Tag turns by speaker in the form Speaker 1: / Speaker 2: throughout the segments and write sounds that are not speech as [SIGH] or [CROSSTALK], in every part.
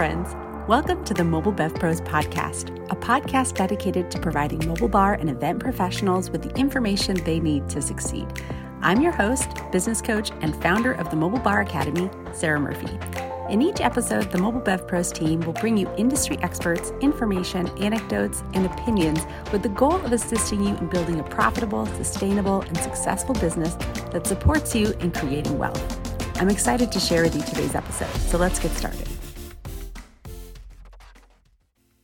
Speaker 1: friends. Welcome to the Mobile Bev Pros podcast, a podcast dedicated to providing mobile bar and event professionals with the information they need to succeed. I'm your host, business coach, and founder of the Mobile Bar Academy, Sarah Murphy. In each episode, the Mobile Bev Pros team will bring you industry experts, information, anecdotes, and opinions with the goal of assisting you in building a profitable, sustainable, and successful business that supports you in creating wealth. I'm excited to share with you today's episode, so let's get started.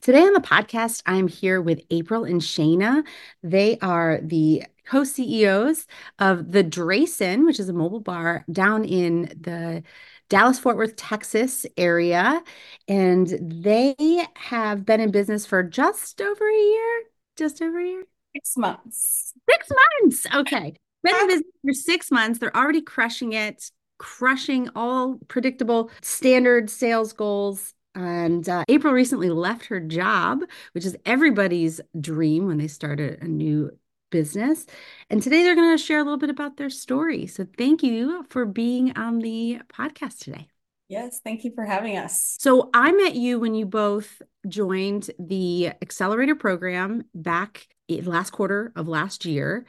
Speaker 1: Today on the podcast, I'm here with April and Shaina. They are the co CEOs of the Dreyson, which is a mobile bar down in the Dallas Fort Worth, Texas area. And they have been in business for just over a year. Just over a year?
Speaker 2: Six months.
Speaker 1: Six months. Okay. Been in business for six months. They're already crushing it, crushing all predictable standard sales goals. And uh, April recently left her job, which is everybody's dream when they start a, a new business. And today they're going to share a little bit about their story. So thank you for being on the podcast today.
Speaker 2: Yes, thank you for having us.
Speaker 1: So I met you when you both joined the accelerator program back last quarter of last year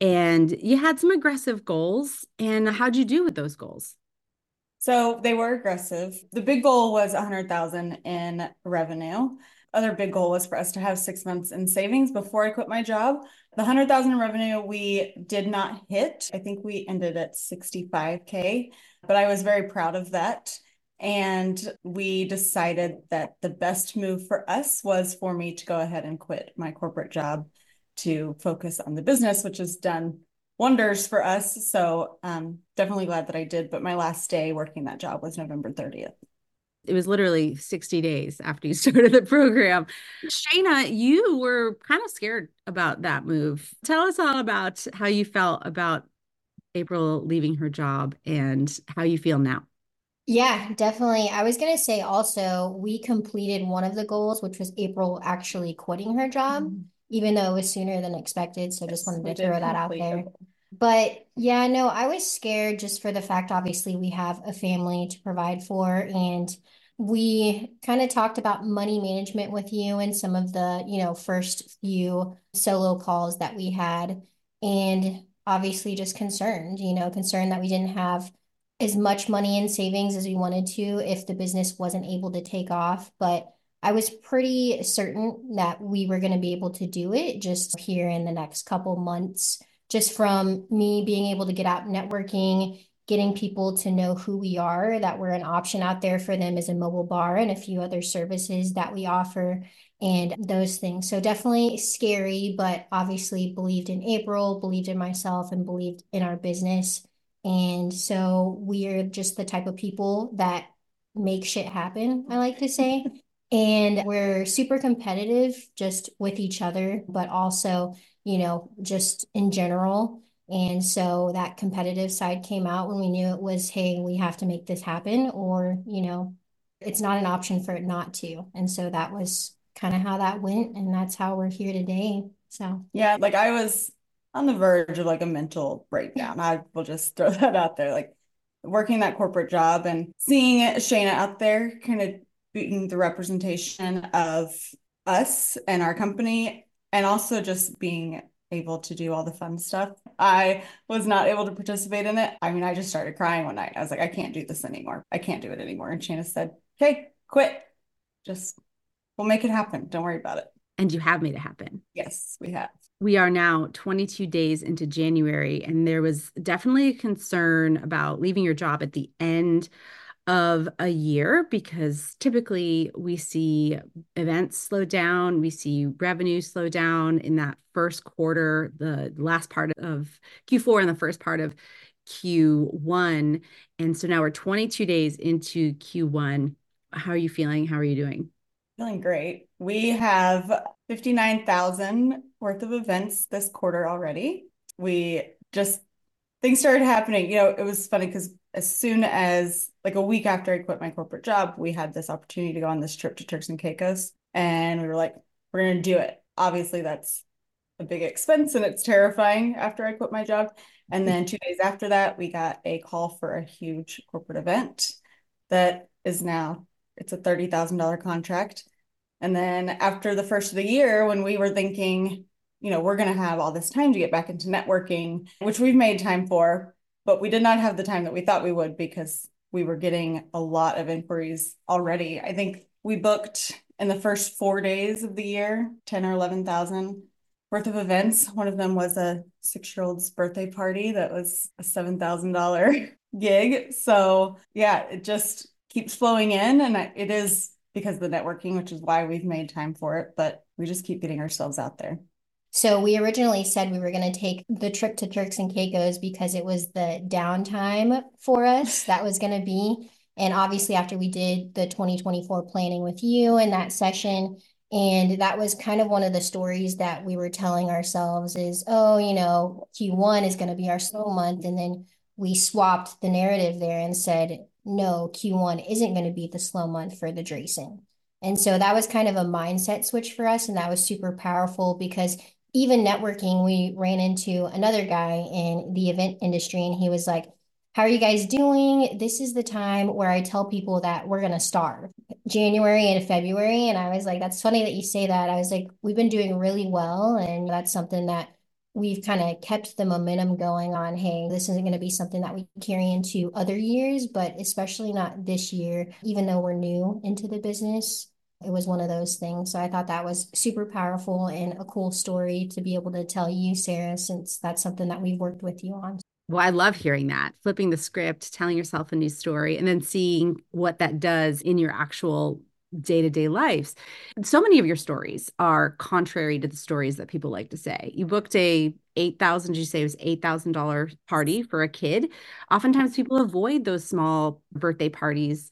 Speaker 1: and you had some aggressive goals and how'd you do with those goals?
Speaker 2: So they were aggressive. The big goal was 100,000 in revenue. Other big goal was for us to have 6 months in savings before I quit my job. The 100,000 in revenue we did not hit. I think we ended at 65k, but I was very proud of that. And we decided that the best move for us was for me to go ahead and quit my corporate job to focus on the business, which is done wonders for us. So um, definitely glad that I did. But my last day working that job was November 30th
Speaker 1: it was literally 60 days after you [LAUGHS] started the program. Shaina, you were kind of scared about that move. Tell us all about how you felt about April leaving her job and how you feel now.
Speaker 3: Yeah, definitely. I was going to say also, we completed one of the goals, which was April actually quitting her job, mm-hmm. Even though it was sooner than expected. So yes, just wanted to throw that out there. But yeah, no, I was scared just for the fact, obviously, we have a family to provide for. And we kind of talked about money management with you and some of the, you know, first few solo calls that we had. And obviously, just concerned, you know, concerned that we didn't have as much money in savings as we wanted to if the business wasn't able to take off. But I was pretty certain that we were going to be able to do it just here in the next couple months just from me being able to get out networking, getting people to know who we are, that we're an option out there for them as a mobile bar and a few other services that we offer and those things. So definitely scary, but obviously believed in April, believed in myself, and believed in our business. And so we're just the type of people that make shit happen, I like to say. And we're super competitive just with each other, but also you know, just in general. And so that competitive side came out when we knew it was, hey, we have to make this happen, or, you know, it's not an option for it not to. And so that was kind of how that went. And that's how we're here today. So,
Speaker 2: yeah, like I was on the verge of like a mental breakdown. I will just throw [LAUGHS] that out there. Like working that corporate job and seeing it, Shaina out there kind of being the representation of us and our company and also just being able to do all the fun stuff. I was not able to participate in it. I mean, I just started crying one night. I was like, I can't do this anymore. I can't do it anymore. And Shaina said, Okay, quit. Just we'll make it happen. Don't worry about it.
Speaker 1: And you have made it happen.
Speaker 2: Yes, we have.
Speaker 1: We are now 22 days into January, and there was definitely a concern about leaving your job at the end of a year because typically we see events slow down, we see revenue slow down in that first quarter, the last part of Q4 and the first part of Q1. And so now we're 22 days into Q1. How are you feeling? How are you doing?
Speaker 2: Feeling great. We have 59,000 worth of events this quarter already. We just things started happening. You know, it was funny because as soon as like a week after I quit my corporate job, we had this opportunity to go on this trip to Turks and Caicos. And we were like, we're going to do it. Obviously, that's a big expense and it's terrifying after I quit my job. And then two days after that, we got a call for a huge corporate event that is now it's a $30,000 contract. And then after the first of the year, when we were thinking, you know, we're going to have all this time to get back into networking, which we've made time for, but we did not have the time that we thought we would because we were getting a lot of inquiries already. I think we booked in the first four days of the year, 10 or 11,000 worth of events. One of them was a six year old's birthday party that was a $7,000 [LAUGHS] gig. So, yeah, it just keeps flowing in. And it is because of the networking, which is why we've made time for it. But we just keep getting ourselves out there.
Speaker 3: So we originally said we were going to take the trip to Turks and Caicos because it was the downtime for us. That was going to be. And obviously, after we did the 2024 planning with you in that session, and that was kind of one of the stories that we were telling ourselves is, oh, you know, Q1 is going to be our slow month. And then we swapped the narrative there and said, no, Q1 isn't going to be the slow month for the Dreyson. And so that was kind of a mindset switch for us. And that was super powerful because even networking, we ran into another guy in the event industry and he was like, how are you guys doing? This is the time where I tell people that we're going to starve January and February. And I was like, that's funny that you say that. I was like, we've been doing really well. And that's something that we've kind of kept the momentum going on. Hey, this isn't going to be something that we carry into other years, but especially not this year, even though we're new into the business. It was one of those things. So I thought that was super powerful and a cool story to be able to tell you, Sarah, since that's something that we've worked with you on.
Speaker 1: Well, I love hearing that, flipping the script, telling yourself a new story, and then seeing what that does in your actual day to day lives. So many of your stories are contrary to the stories that people like to say. You booked a eight thousand, you say it was eight thousand dollar party for a kid. Oftentimes, people avoid those small birthday parties,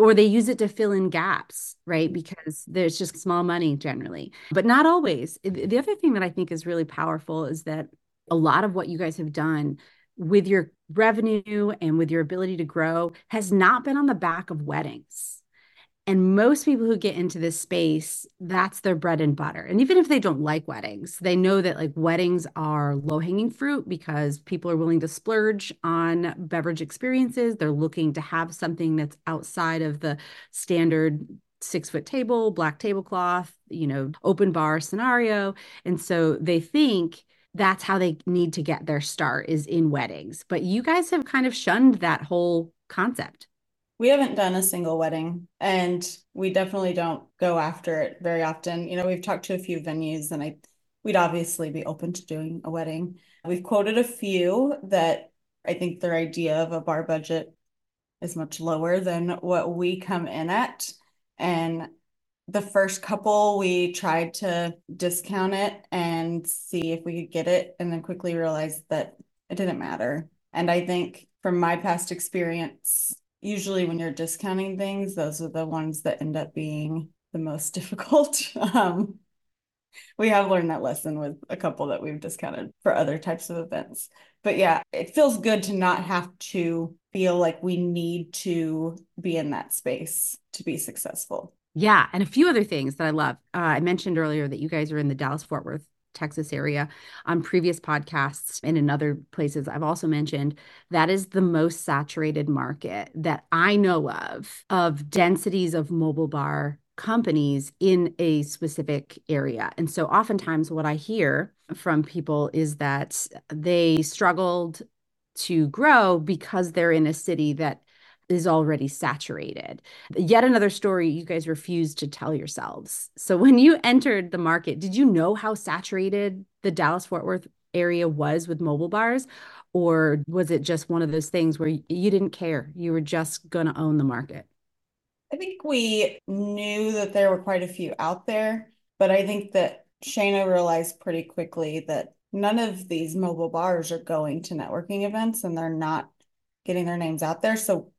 Speaker 1: or they use it to fill in gaps, right? Mm-hmm. Because there's just small money generally, but not always. The other thing that I think is really powerful is that a lot of what you guys have done with your revenue and with your ability to grow has not been on the back of weddings. And most people who get into this space, that's their bread and butter. And even if they don't like weddings, they know that like weddings are low hanging fruit because people are willing to splurge on beverage experiences. They're looking to have something that's outside of the standard six foot table, black tablecloth, you know, open bar scenario. And so they think that's how they need to get their start is in weddings. But you guys have kind of shunned that whole concept.
Speaker 2: We haven't done a single wedding and we definitely don't go after it very often. You know, we've talked to a few venues and I we'd obviously be open to doing a wedding. We've quoted a few that I think their idea of a bar budget is much lower than what we come in at. And the first couple we tried to discount it and see if we could get it and then quickly realized that it didn't matter and i think from my past experience usually when you're discounting things those are the ones that end up being the most [LAUGHS] difficult um, we have learned that lesson with a couple that we've discounted for other types of events but yeah it feels good to not have to feel like we need to be in that space to be successful
Speaker 1: yeah. And a few other things that I love. Uh, I mentioned earlier that you guys are in the Dallas Fort Worth, Texas area on previous podcasts and in other places I've also mentioned that is the most saturated market that I know of of densities of mobile bar companies in a specific area. And so oftentimes what I hear from people is that they struggled to grow because they're in a city that is already saturated. Yet another story you guys refused to tell yourselves. So when you entered the market, did you know how saturated the Dallas Fort Worth area was with mobile bars? Or was it just one of those things where you didn't care? You were just going to own the market?
Speaker 2: I think we knew that there were quite a few out there, but I think that Shaina realized pretty quickly that none of these mobile bars are going to networking events and they're not getting their names out there. So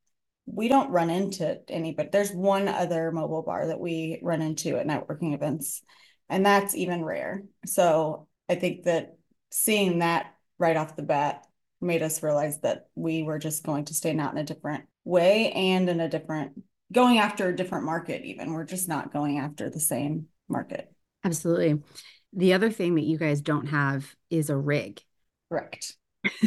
Speaker 2: we don't run into any, but there's one other mobile bar that we run into at networking events, and that's even rare. So I think that seeing that right off the bat made us realize that we were just going to stand out in a different way and in a different going after a different market even. We're just not going after the same market.
Speaker 1: Absolutely. The other thing that you guys don't have is a rig.
Speaker 2: Correct [LAUGHS]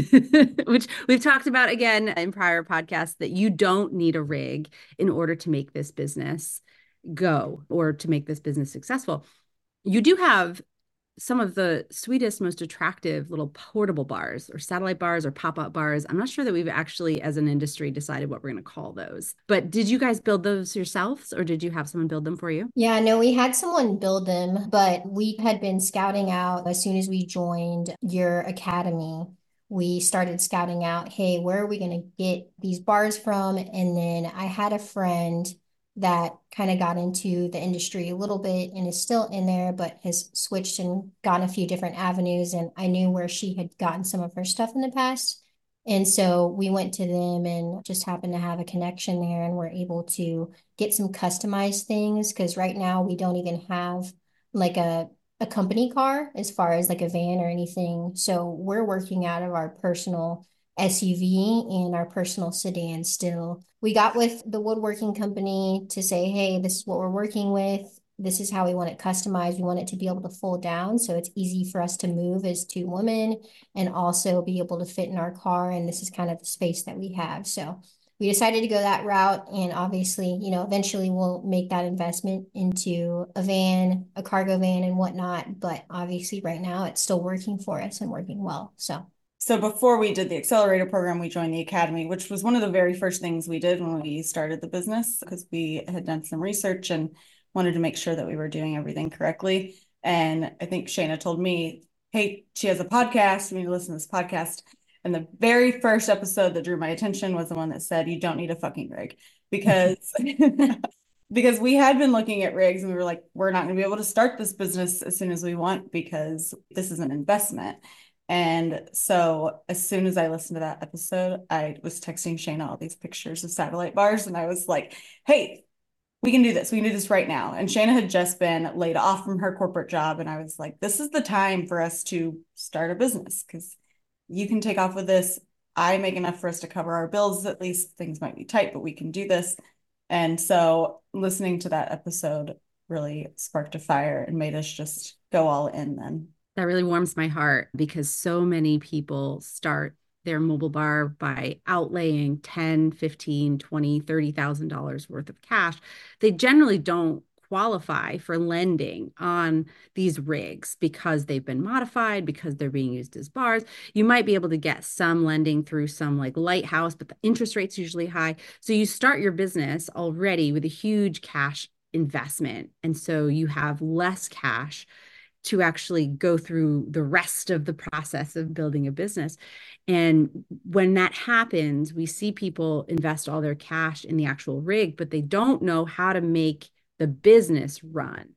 Speaker 1: which we've talked about again in prior podcasts that you don't need a rig in order to make this business go or to make this business successful. You do have some of the sweetest, most attractive little portable bars or satellite bars or pop up bars. I'm not sure that we've actually, as an industry, decided what we're going to call those. But did you guys build those yourselves or did you have someone build them for you?
Speaker 3: Yeah, no, we had someone build them, but we had been scouting out as soon as we joined your academy. We started scouting out, hey, where are we going to get these bars from? And then I had a friend that kind of got into the industry a little bit and is still in there, but has switched and gone a few different avenues. And I knew where she had gotten some of her stuff in the past. And so we went to them and just happened to have a connection there and we're able to get some customized things because right now we don't even have like a a company car as far as like a van or anything. So we're working out of our personal SUV and our personal sedan still. We got with the woodworking company to say, hey, this is what we're working with. This is how we want it customized. We want it to be able to fold down so it's easy for us to move as two women and also be able to fit in our car. And this is kind of the space that we have. So we decided to go that route. And obviously, you know, eventually we'll make that investment into a van, a cargo van, and whatnot. But obviously, right now, it's still working for us and working well. So
Speaker 2: so before we did the accelerator program, we joined the academy, which was one of the very first things we did when we started the business because we had done some research and wanted to make sure that we were doing everything correctly. And I think Shaina told me, hey, she has a podcast. You need to listen to this podcast. And the very first episode that drew my attention was the one that said, you don't need a fucking rig because [LAUGHS] [LAUGHS] because we had been looking at rigs and we were like, we're not going to be able to start this business as soon as we want because this is an investment. And so as soon as I listened to that episode, I was texting Shaina all these pictures of satellite bars. And I was like, hey, we can do this. We can do this right now. And Shaina had just been laid off from her corporate job. And I was like, this is the time for us to start a business because you can take off with this. I make enough for us to cover our bills. At least things might be tight, but we can do this. And so listening to that episode really sparked a fire and made us just go all in then
Speaker 1: that really warms my heart because so many people start their mobile bar by outlaying 10 15 20 30000 dollars worth of cash they generally don't qualify for lending on these rigs because they've been modified because they're being used as bars you might be able to get some lending through some like lighthouse but the interest rate's usually high so you start your business already with a huge cash investment and so you have less cash to actually go through the rest of the process of building a business. And when that happens, we see people invest all their cash in the actual rig, but they don't know how to make the business run.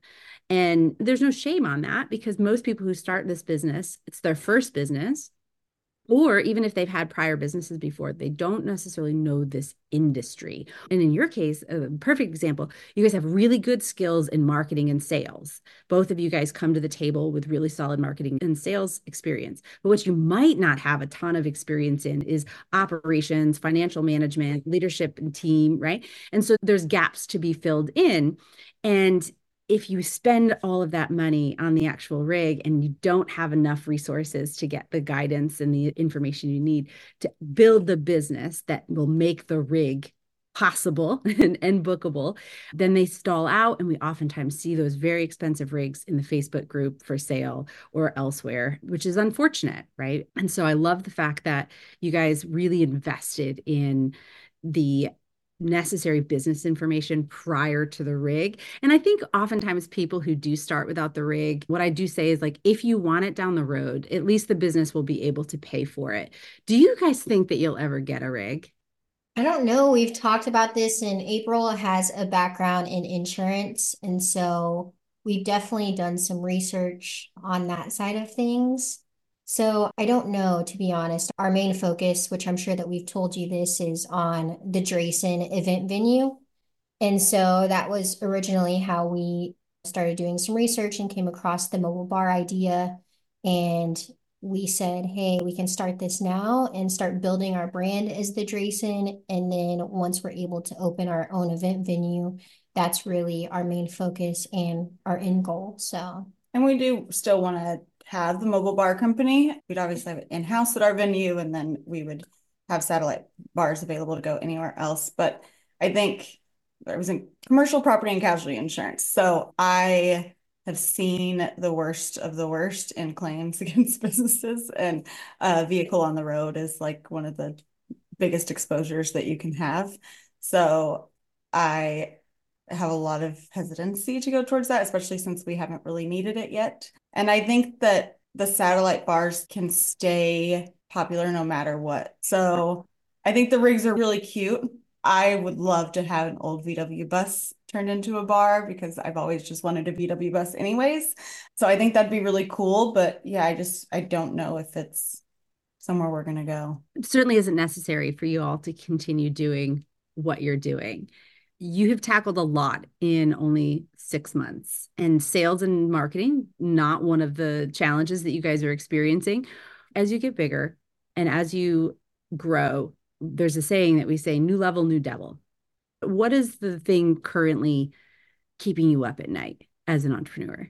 Speaker 1: And there's no shame on that because most people who start this business, it's their first business or even if they've had prior businesses before, they don't necessarily know this industry. And in your case, a perfect example, you guys have really good skills in marketing and sales. Both of you guys come to the table with really solid marketing and sales experience. But what you might not have a ton of experience in is operations, financial management, leadership and team, right? And so there's gaps to be filled in. And if you spend all of that money on the actual rig and you don't have enough resources to get the guidance and the information you need to build the business that will make the rig possible [LAUGHS] and, and bookable, then they stall out. And we oftentimes see those very expensive rigs in the Facebook group for sale or elsewhere, which is unfortunate, right? And so I love the fact that you guys really invested in the necessary business information prior to the rig. And I think oftentimes people who do start without the rig, what I do say is like, if you want it down the road, at least the business will be able to pay for it. Do you guys think that you'll ever get a rig?
Speaker 3: I don't know. We've talked about this, and April has a background in insurance. And so we've definitely done some research on that side of things. So I don't know, to be honest. Our main focus, which I'm sure that we've told you this, is on the Dreyson event venue. And so that was originally how we started doing some research and came across the mobile bar idea. And we said, hey, we can start this now and start building our brand as the Dreyson. And then once we're able to open our own event venue, that's really our main focus and our end goal. So,
Speaker 2: and we do still want to have the mobile bar company. We'd obviously have it in house at our venue, and then we would have satellite bars available to go anywhere else. But I think I was in commercial property and casualty insurance. So I have seen the worst of the worst in claims [LAUGHS] against businesses, and a vehicle on the road is like one of the biggest exposures that you can have. So I have a lot of hesitancy to go towards that, especially since we haven't really needed it yet. And I think that the satellite bars can stay popular no matter what. So I think the rigs are really cute. I would love to have an old VW bus turned into a bar because I've always just wanted a VW bus anyways. So I think that'd be really cool. But yeah, I just I don't know if it's somewhere we're gonna go.
Speaker 1: It certainly isn't necessary for you all to continue doing what you're doing you have tackled a lot in only six months. And sales and marketing not one of the challenges that you guys are experiencing. As you get bigger and as you grow there's a saying that we say new level new devil. What is the thing currently keeping you up at night as an entrepreneur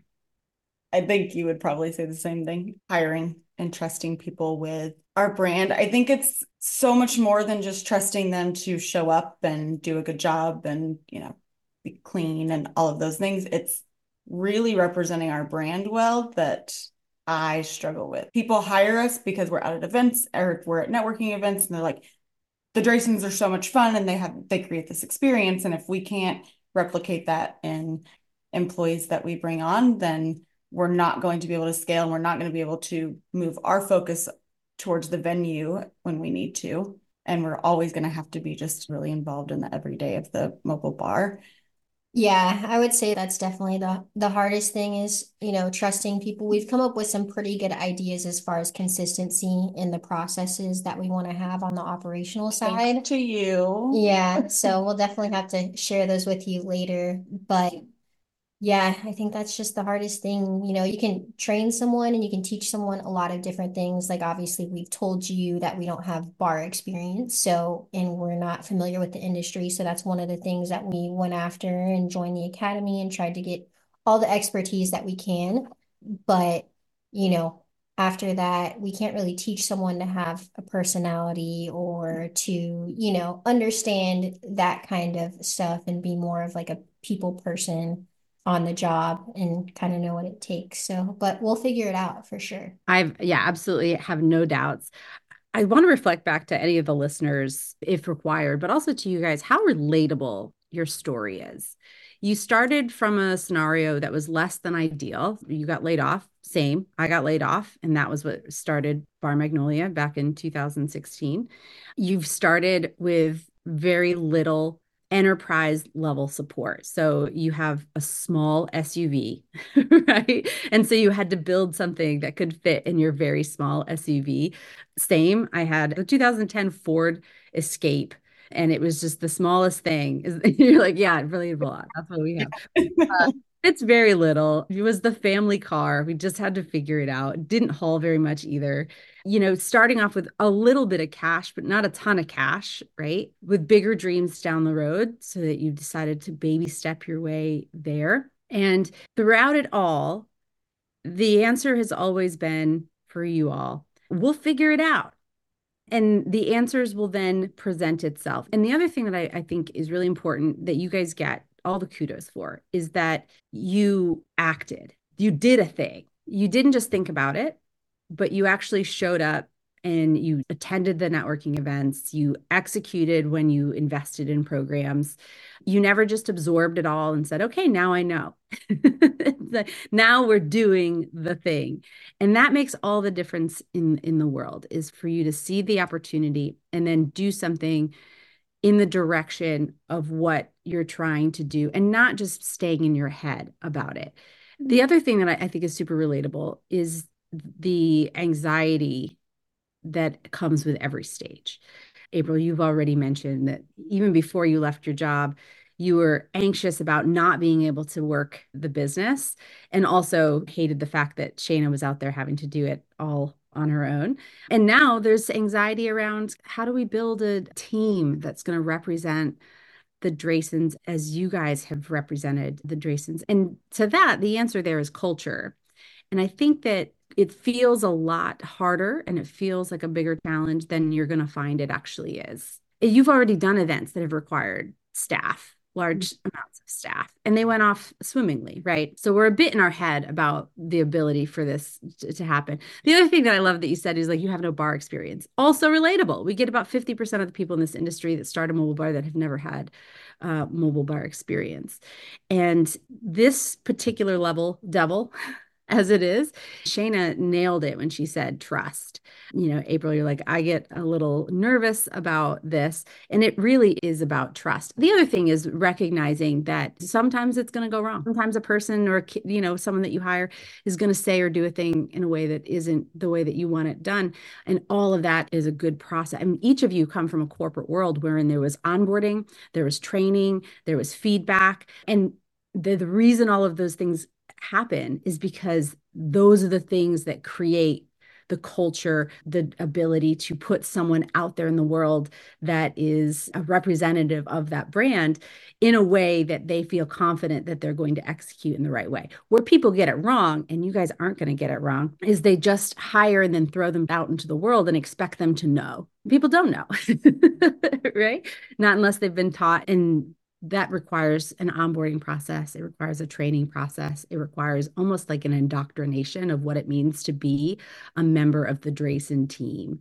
Speaker 2: i think you would probably say the same thing hiring and trusting people with our brand. I think it's so much more than just trusting them to show up and do a good job and, you know, be clean and all of those things. It's really representing our brand well that I struggle with. People hire us because we're out at events or we're at networking events and they're like, the Dreysons are so much fun and they have they create this experience. And if we can't replicate that in employees that we bring on, then we're not going to be able to scale and we're not going to be able to move our focus towards the venue when we need to. And we're always going to have to be just really involved in the everyday of the mobile bar.
Speaker 3: Yeah, I would say that's definitely the the hardest thing is, you know, trusting people. We've come up with some pretty good ideas as far as consistency in the processes that we want to have on the operational side.
Speaker 2: Thanks to you.
Speaker 3: Yeah, [LAUGHS] so we'll definitely have to share those with you later. But yeah, I think that's just the hardest thing. You know, you can train someone and you can teach someone a lot of different things. Like, obviously, we've told you that we don't have bar experience. So, and we're not familiar with the industry. So, that's one of the things that we went after and joined the academy and tried to get all the expertise that we can. But, you know, after that, we can't really teach someone to have a personality or to, you know, understand that kind of stuff and be more of like a people person on the job and kind of know what it takes. So, but we'll figure it out for sure.
Speaker 1: I've, yeah, absolutely have no doubts. I want to reflect back to any of the listeners, if required, but also to you guys, how relatable your story is. You started from a scenario that was less than ideal. You got laid off, same. I got laid off, and that was what started Bar Magnolia back in 2016. You've started with very little enterprise level support. So you have a small SUV, [LAUGHS] right? And so you had to build something that could fit in your very small SUV. Same, I had a 2010 Ford Escape and it was just the smallest thing. [LAUGHS] You're like, yeah, really, a lot. that's what we have. [LAUGHS] Uh, it's very little. It was the family car. We just had to figure it out. didn't haul very much either. You know, starting off with a little bit of cash, but not a ton of cash, right? With bigger dreams down the road, so that you decided to baby step your way there. And throughout it all, the answer has always been for you all we'll figure it out. And the answers will then present itself. And the other thing that I, I think is really important that you guys get all the kudos for is that you acted, you did a thing. You didn't just think about it, but you actually showed up and you attended the networking events, you executed when you invested in programs. You never just absorbed it all and said, okay, now I know. [LAUGHS] now we're doing the thing. And that makes all the difference in, in the world is for you to see the opportunity and then do something in the direction of what you're trying to do and not just staying in your head about it. The mm-hmm. other thing that I, I think is super relatable is the anxiety that comes with every stage. April, you've already mentioned that even before you left your job, you were anxious about not being able to work the business and also hated the fact that Shaina was out there having to do it all on her own. And now there's anxiety around how do we build a team that's going to represent the Dreysons as you guys have represented the Dreysons? And to that, the answer there is culture. And I think that it feels a lot harder and it feels like a bigger challenge than you're going to find it actually is. You've already done events that have required staff large amounts of staff and they went off swimmingly right? So we're a bit in our head about the ability for this to, to, happen. The other thing that i love that you said is like you have no bar experience. Also relatable. We get about 50% of the people in this industry that start a mobile bar that have never had uh, mobile bar experience. And this particular level devil as it is. Shaina nailed it when she said trust. You know, April, you're like, I get a little nervous about this. And it really is about trust. The other thing is recognizing that sometimes it's going to go wrong. Sometimes a person or, you know, someone that you hire is going to say or do a thing in a way that isn't the way that you want it done. And all of that is a good process. I mean, each of you come from a corporate world wherein there was onboarding, there was training, there was feedback. And the, the reason all of those things happen is because those are the things that create the culture, the ability to put someone out there in the world that is a representative of that brand in a way that they feel confident that they're going to execute in the right way. Where people get it wrong, and you guys aren't going to get it wrong, is they just hire and then throw them out into the world and expect them to know. People don't know, [LAUGHS] right? Not unless they've been taught and that requires an onboarding process. It requires a training process. It requires almost like an indoctrination of what it means to be a member of the Dreyson team.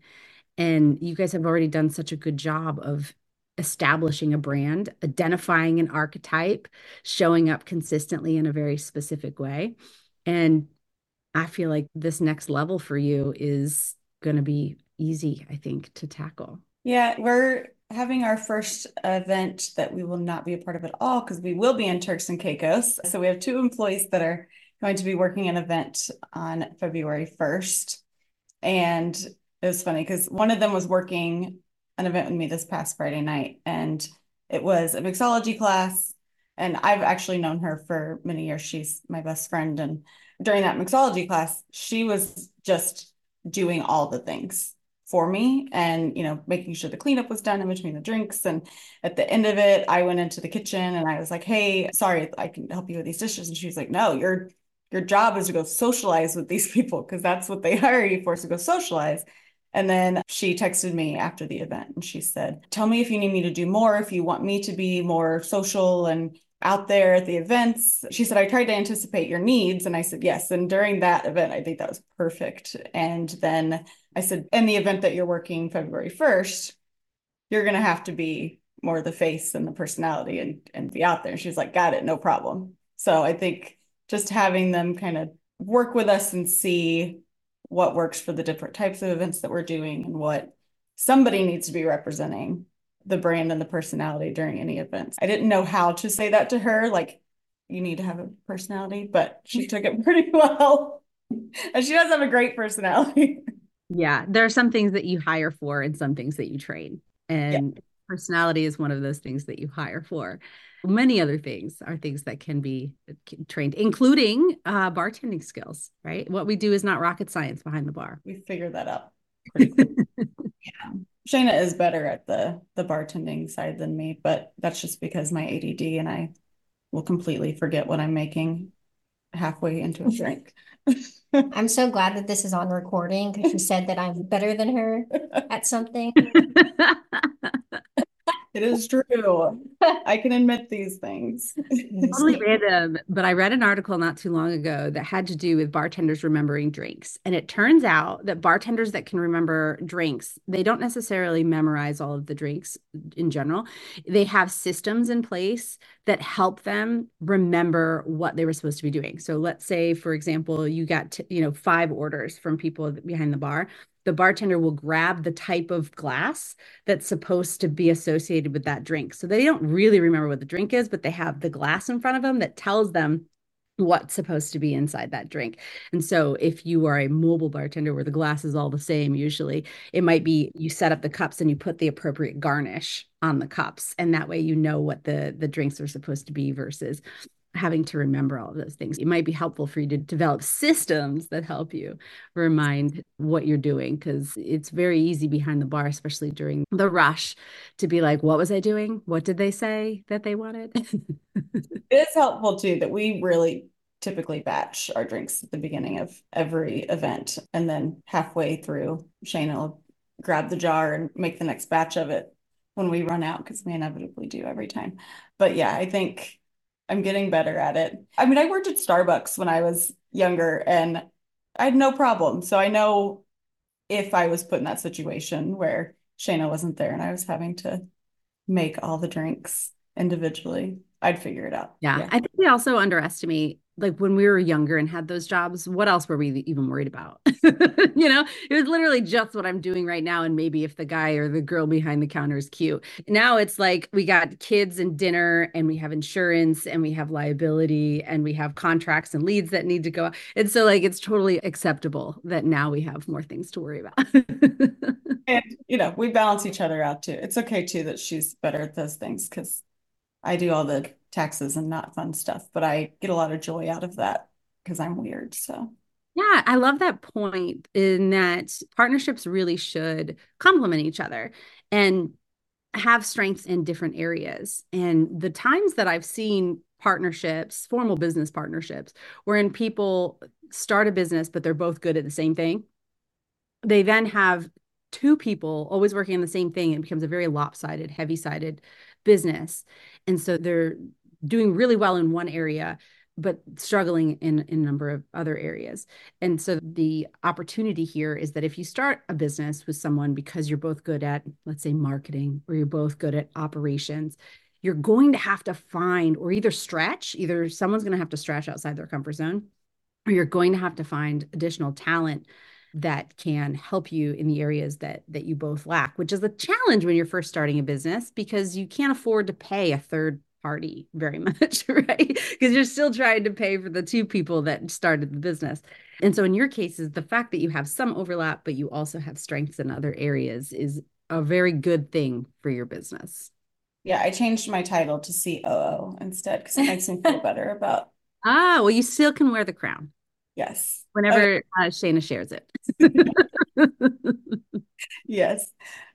Speaker 1: And you guys have already done such a good job of establishing a brand, identifying an archetype, showing up consistently in a very specific way. And I feel like this next level for you is going to be easy, I think, to tackle.
Speaker 2: Yeah, we're having our first event that we will not be a part of at all because we will be in Turks and Caicos. So we have two employees that are going to be working an event on February 1st. And it was funny because one of them was working an event with me this past Friday night, and it was a mixology class. And I've actually known her for many years. She's my best friend. And during that mixology class, she was just doing all the things for me and you know making sure the cleanup was done in between the drinks. And at the end of it i went into the kitchen and i was like hey sorry i can help you with these dishes. And she was like no your your job is to go socialize with these [LAUGHS] people because that's what they hire you for to go socialize. And then she texted me after the event and she said tell me if you need me to do more if you want me to be more social and out there at the events. She said, I tried to anticipate your needs. And I said, yes. And during that event, I think that was perfect. And then I said, in the event that you're working February 1st, you're going to have to be more the face and the personality and, and be out there. And she's like, got it, no problem. So I think just having them kind of work with us and see what works for the different types of events that we're doing and what somebody needs to be representing the brand and the personality during any events. I didn't know how to say that to her, like, you need to have a personality, but she took it [LAUGHS] pretty well. and she does have a great personality.
Speaker 1: Yeah, there are some things that you hire for and some things that you train. And yeah. personality is one of those things that you hire for. Many other things are things that can be trained, including uh, bartending skills, right? What we do is not rocket science behind the bar.
Speaker 2: We figured that out. [LAUGHS] yeah. Shaina is better at the the bartending side than me, but that's just because my ADD and I will completely forget what I'm making halfway into a drink. [LAUGHS]
Speaker 3: I'm so glad that this is on recording because you said that I'm better than her at something. [LAUGHS]
Speaker 2: It is true. I can admit these things. [LAUGHS]
Speaker 1: totally random, but I read an article not too long ago that had to do with bartenders remembering drinks. And it turns out that bartenders that can remember drinks, they don't necessarily memorize all of the drinks in general. They have systems in place that help them remember what they were supposed to be doing. So let's say, for example, you got, to, you know, five orders from people behind the bar the bartender will grab the type of glass that's supposed to be associated with that drink. So they don't really remember what the drink is, but they have the glass in front of them that tells them what's supposed to be inside that drink. And so if you are a mobile bartender where the glass is all the same usually, it might be you set up the cups and you put the appropriate garnish on the cups and that way you know what the the drinks are supposed to be versus having to remember all of those things. It might be helpful for you to develop systems that help you remind what you're doing because it's very easy behind the bar, especially during the rush, to be like, what was I doing? What did they say that they wanted? [LAUGHS]
Speaker 2: it is helpful too that we really typically batch our drinks at the beginning of every event. And then halfway through, Shane will grab the jar and make the next batch of it when we run out because we inevitably do every time. But yeah, I think I'm getting better at it. I mean, I worked at Starbucks when I was younger and I had no problem. So I know if I was put in that situation where Shaina wasn't there and I was having to make all the drinks individually, I'd figure it out.
Speaker 1: Yeah. yeah. I think we also underestimate like when we were younger and had those jobs, what else were we even worried about? [LAUGHS] you know, it was literally just what I'm doing right now. And maybe if the guy or the girl behind the counter is cute. Now it's like we got kids and dinner and we have insurance and we have liability and we have contracts and leads that need to go. And so, like, it's totally acceptable that now we have more things to worry about. [LAUGHS]
Speaker 2: and, you know, we balance each other out too. It's okay too that she's better at those things because I do all the taxes and not fun stuff, but I get a lot of joy out of that because I'm weird. So
Speaker 1: yeah, I love that point in that partnerships really should complement each other and have strengths in different areas. And the times that I've seen partnerships, formal business partnerships, wherein people start a business, but they're both good at the same thing, they then have two people always working on the same thing. It becomes a very lopsided, heavy sided business. And so they're doing really well in one area but struggling in, in a number of other areas. And so the opportunity here is that if you start a business with someone because you're both good at, let's say, marketing or you're both good at operations, you're going to have to find or either stretch, either someone's going to have to stretch outside their comfort zone, or you're going to have to find additional talent that can help you in the areas that that you both lack which is a challenge when you're first starting a business because you can't afford to pay a third party very [LAUGHS] much, right? Because you're still trying to pay for the two people that started the business. And so in your cases, the fact that you have some overlap, but you also have strengths in other areas is a very good thing for your business.
Speaker 2: Yeah, I changed my title to COO instead because it makes me feel better about. [LAUGHS]
Speaker 1: Ah, well, you still can wear the crown.
Speaker 2: Yes.
Speaker 1: Whenever uh, Shaina shares it. [LAUGHS]
Speaker 2: yes.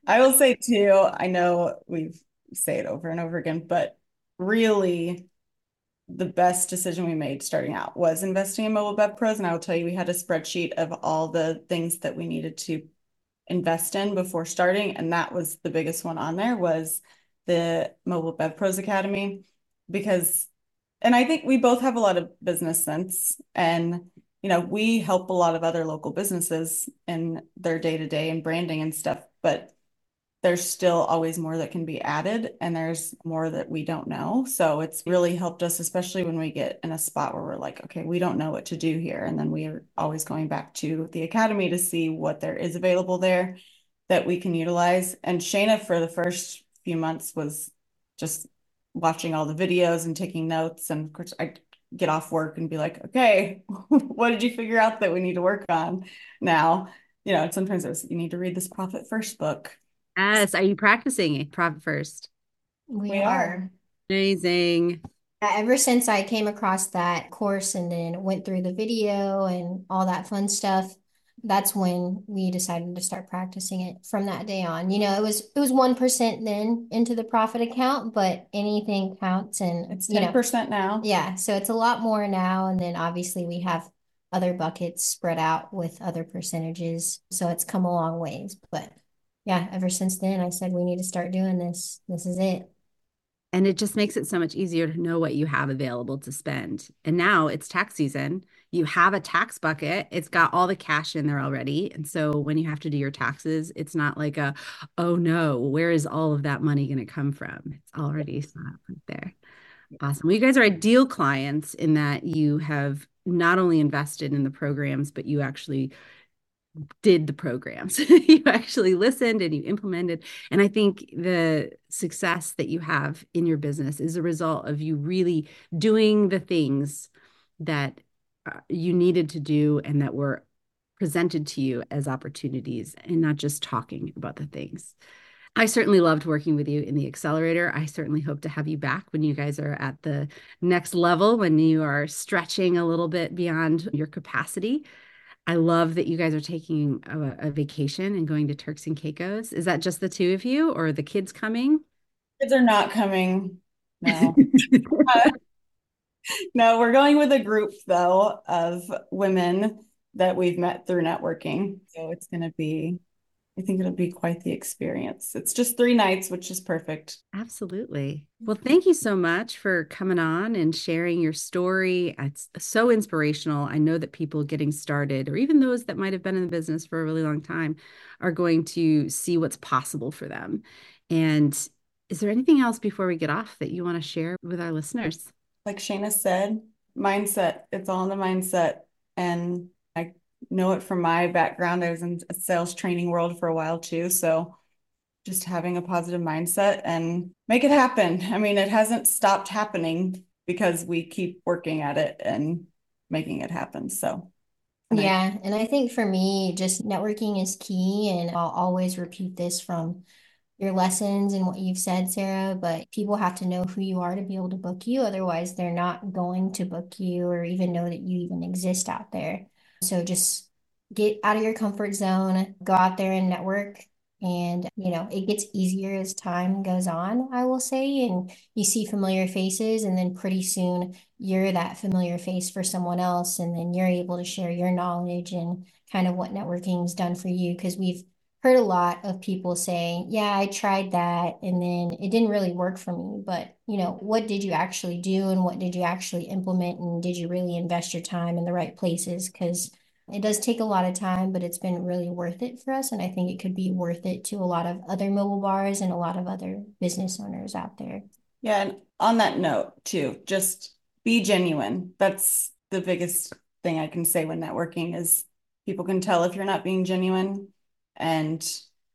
Speaker 2: I will say too, I know we've say it over and over again, but really the best decision we made starting out was investing in mobile bev pros. And i will tell you we had a spreadsheet of all the things that we needed to invest in before starting. And that was the biggest one on there was the mobile bev pros academy. Because and i think we both have a lot of business sense. And you know we help a lot of other local businesses in their day-to-day and branding and stuff. But there's still always more that can be added and there's more that we don't know. So it's really helped us, especially when we get in a spot where we're like, okay, we don't know what to do here. And then we are always going back to the academy to see what there is available there that we can utilize. And Shaina, for the first few months, was just watching all the videos and taking notes. And of course, I get off work and be like, okay, [LAUGHS] what did you figure out that we need to work on now? You know, sometimes it was, you need to read this profit first book
Speaker 1: Yes. Are you practicing profit first?
Speaker 3: We, we are.
Speaker 1: Amazing.
Speaker 3: Ever since I came across that course and then went through the video and all that fun stuff, that's when we decided to start practicing it from that day on. You know, it was it was one percent then into the profit account, but anything counts and
Speaker 2: it's ten percent now.
Speaker 3: Yeah. So it's a lot more now. And then obviously we have other buckets spread out with other percentages. So it's come a long ways. But yeah, ever since then, I said, we need to start doing this. This is it.
Speaker 1: And it just makes it so much easier to know what you have available to spend. And now it's tax season. You have a tax bucket, it's got all the cash in there already. And so when you have to do your taxes, it's not like a, oh no, where is all of that money going to come from? It's already right there. Awesome. Well, you guys are ideal clients in that you have not only invested in the programs, but you actually did the programs. [LAUGHS] you actually listened and you implemented. And I think the success that you have in your business is a result of you really doing the things that uh, you needed to do and that were presented to you as opportunities and not just talking about the things. I certainly loved working with you in the accelerator. I certainly hope to have you back when you guys are at the next level, when you are stretching a little bit beyond your capacity. I love that you guys are taking a, a, vacation and going to Turks and Caicos. Is that just the two of you or the kids coming?
Speaker 2: Kids are not coming. No. uh, [LAUGHS] [LAUGHS] no, we're going with a group though of women that we've met through networking. So it's going to be I think it'll be quite the experience. It's just three nights, which is perfect.
Speaker 1: Absolutely. Well, mm-hmm. thank you so much for coming on and sharing your story. It's so inspirational. I know that people getting started, or even those that might have been in the business for a really long time, are going to see what's possible for them. And is there anything else before we get off that you want to share with our listeners?
Speaker 2: Like Shaina said, mindset, it's all in the mindset. And know it from my background. I was in a sales training world for a while too. So just having a positive mindset and make it happen. I mean, it hasn't stopped happening because we keep working at it and making it happen. So
Speaker 3: yeah, and I think for me, just networking is key. And I'll always repeat this from your lessons and what you've said, Sarah, but people have to know who you are to be able to book you. Otherwise, they're not going to book you or even know that you even exist out there. So just get out of your comfort zone, go out there and network. And, you know, it gets easier as time goes on, I will say. And you see familiar faces, and then pretty soon you're that familiar face for someone else. And then you're able to share your knowledge and kind of what networking's done for you. Because we've heard a lot of people saying, Yeah, I tried that. And then it didn't really work for me. But, you know, what did you actually do? And what did you actually implement? And did you really invest your time in the right places? Because it does take a lot of time, but it's been really worth it for us. And I think it could be worth it to a lot of other mobile bars and a lot of other business owners out there.
Speaker 2: Yeah. And on that note, too, just be genuine. That's the biggest thing I can say when networking is people can tell if you're not being genuine. And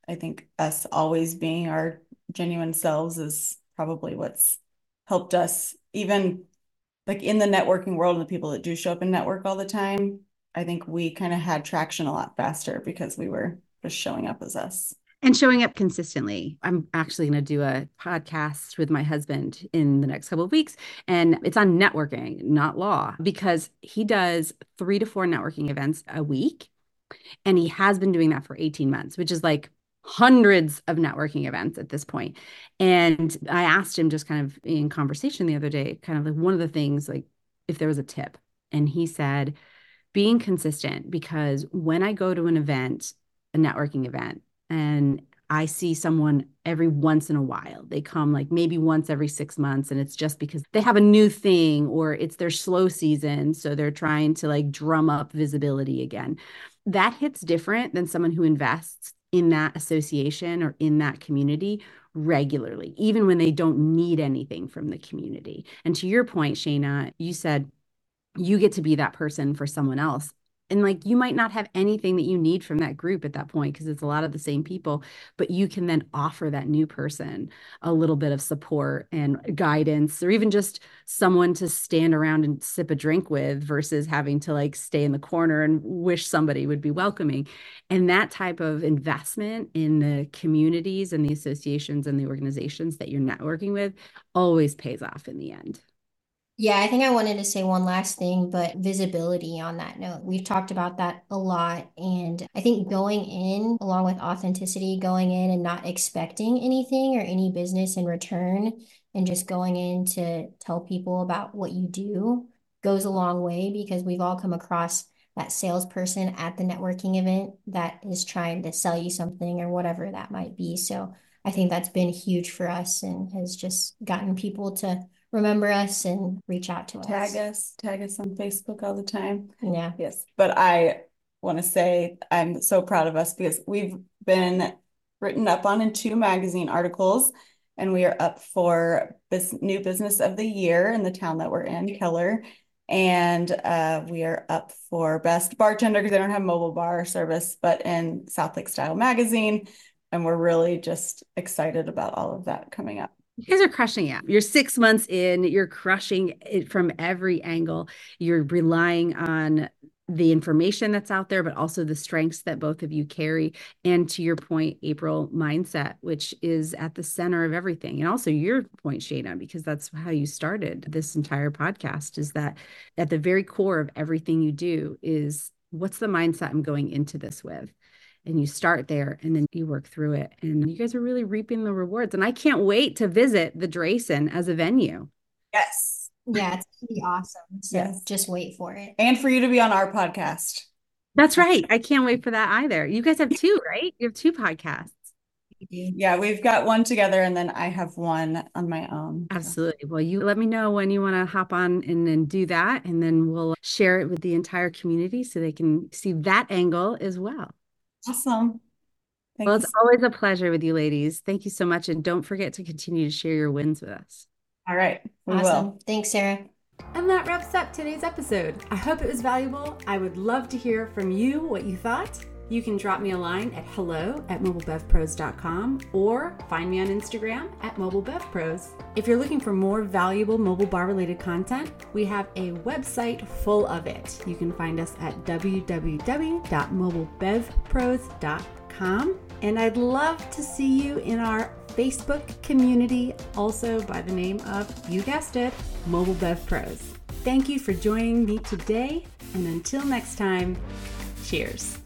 Speaker 2: I think us always being our genuine selves is probably what's helped us, even like in the networking world and the people that do show up in network all the time I think we kind of had traction a lot faster because we were just showing up as us
Speaker 1: and showing up consistently. I'm actually going to do a podcast with my husband in the next couple of weeks, and it's on networking, not law, because he does three to four networking events a week. And he has been doing that for 18 months, which is like hundreds of networking events at this point. And I asked him just kind of in conversation the other day, kind of like one of the things, like if there was a tip. And he said, being consistent because when I go to an event, a networking event, and I see someone every once in a while. They come like maybe once every six months, and it's just because they have a new thing or it's their slow season. So they're trying to like drum up visibility again. That hits different than someone who invests in that association or in that community regularly, even when they don't need anything from the community. And to your point, Shaina, you said you get to be that person for someone else and like you might not have anything that you need from that group at that point because it's a lot of the same people but you can then offer that new person a little bit of support and guidance or even just someone to stand around and sip a drink with versus having to like stay in the corner and wish somebody would be welcoming. And that type of investment in the communities and the associations and the organizations that you're networking with always pays off in the end
Speaker 3: yeah, I think I wanted to say one last thing, but visibility on that note. We've talked about that a lot. And I think going in, along with authenticity, going in and not expecting anything or any business in return, and just going in to tell people about what you do goes a long way because we've all come across that salesperson at the networking event that is trying to sell you something or whatever that might be. So I think that's been huge for us and has just gotten people to remember us and reach out to
Speaker 2: tag us. Tag us, tag us on Facebook all the time.
Speaker 3: Yeah.
Speaker 2: Yes. But I want to say I'm so proud of us because we've been written up on in two magazine articles and we are up for this new business of the year in the town that we're in, Keller. And uh, we are up for best bartender because they don't have mobile bar service, but in Southlake Style magazine. And we're really just excited about all of that coming up.
Speaker 1: You guys are crushing it. You're six months in, you're crushing it from every angle. You're relying on the information that's out there, but also the strengths that both of you carry. And to your point, April, mindset, which is at the center of everything. And also your point, Shaina, because that's how you started this entire podcast is that at the very core of everything you do is what's the mindset I'm going into this with? And you start there and then you work through it and you guys are really reaping the rewards and i can't wait to visit the Dreyson as a venue
Speaker 2: yes
Speaker 3: Yeah, it's gonna be awesome. So yes. just wait for it.
Speaker 2: And for you to be on our podcast.
Speaker 1: That's right. I can't wait for that either. You guys have two, right? You have two podcasts.
Speaker 2: Yeah, we've got one together and then I have one on my own.
Speaker 1: Absolutely. Well, you let me know when you want to hop on and then do that. And then we'll share it with the entire community so they can see that angle as well.
Speaker 2: Awesome.
Speaker 1: Thanks. Well, it's always a pleasure with you ladies. Thank you so much. And don't forget to continue to share your wins with us.
Speaker 2: All right.
Speaker 3: awesome. Will. Thanks, Sarah.
Speaker 1: And that wraps up today's episode. I hope it was valuable. I would love to hear from you what you thought. You can drop me a line at hello at mobilebevpros.com or find me on Instagram at mobilebevpros. If you're looking for more valuable mobile bar related content, we have a website full of it. You can find us at www.mobilebevpros.com. And I'd love to see you in our Facebook community, also by the name of, you guessed it, Mobile Bev Pros. Thank you for joining me today, and until next time, cheers.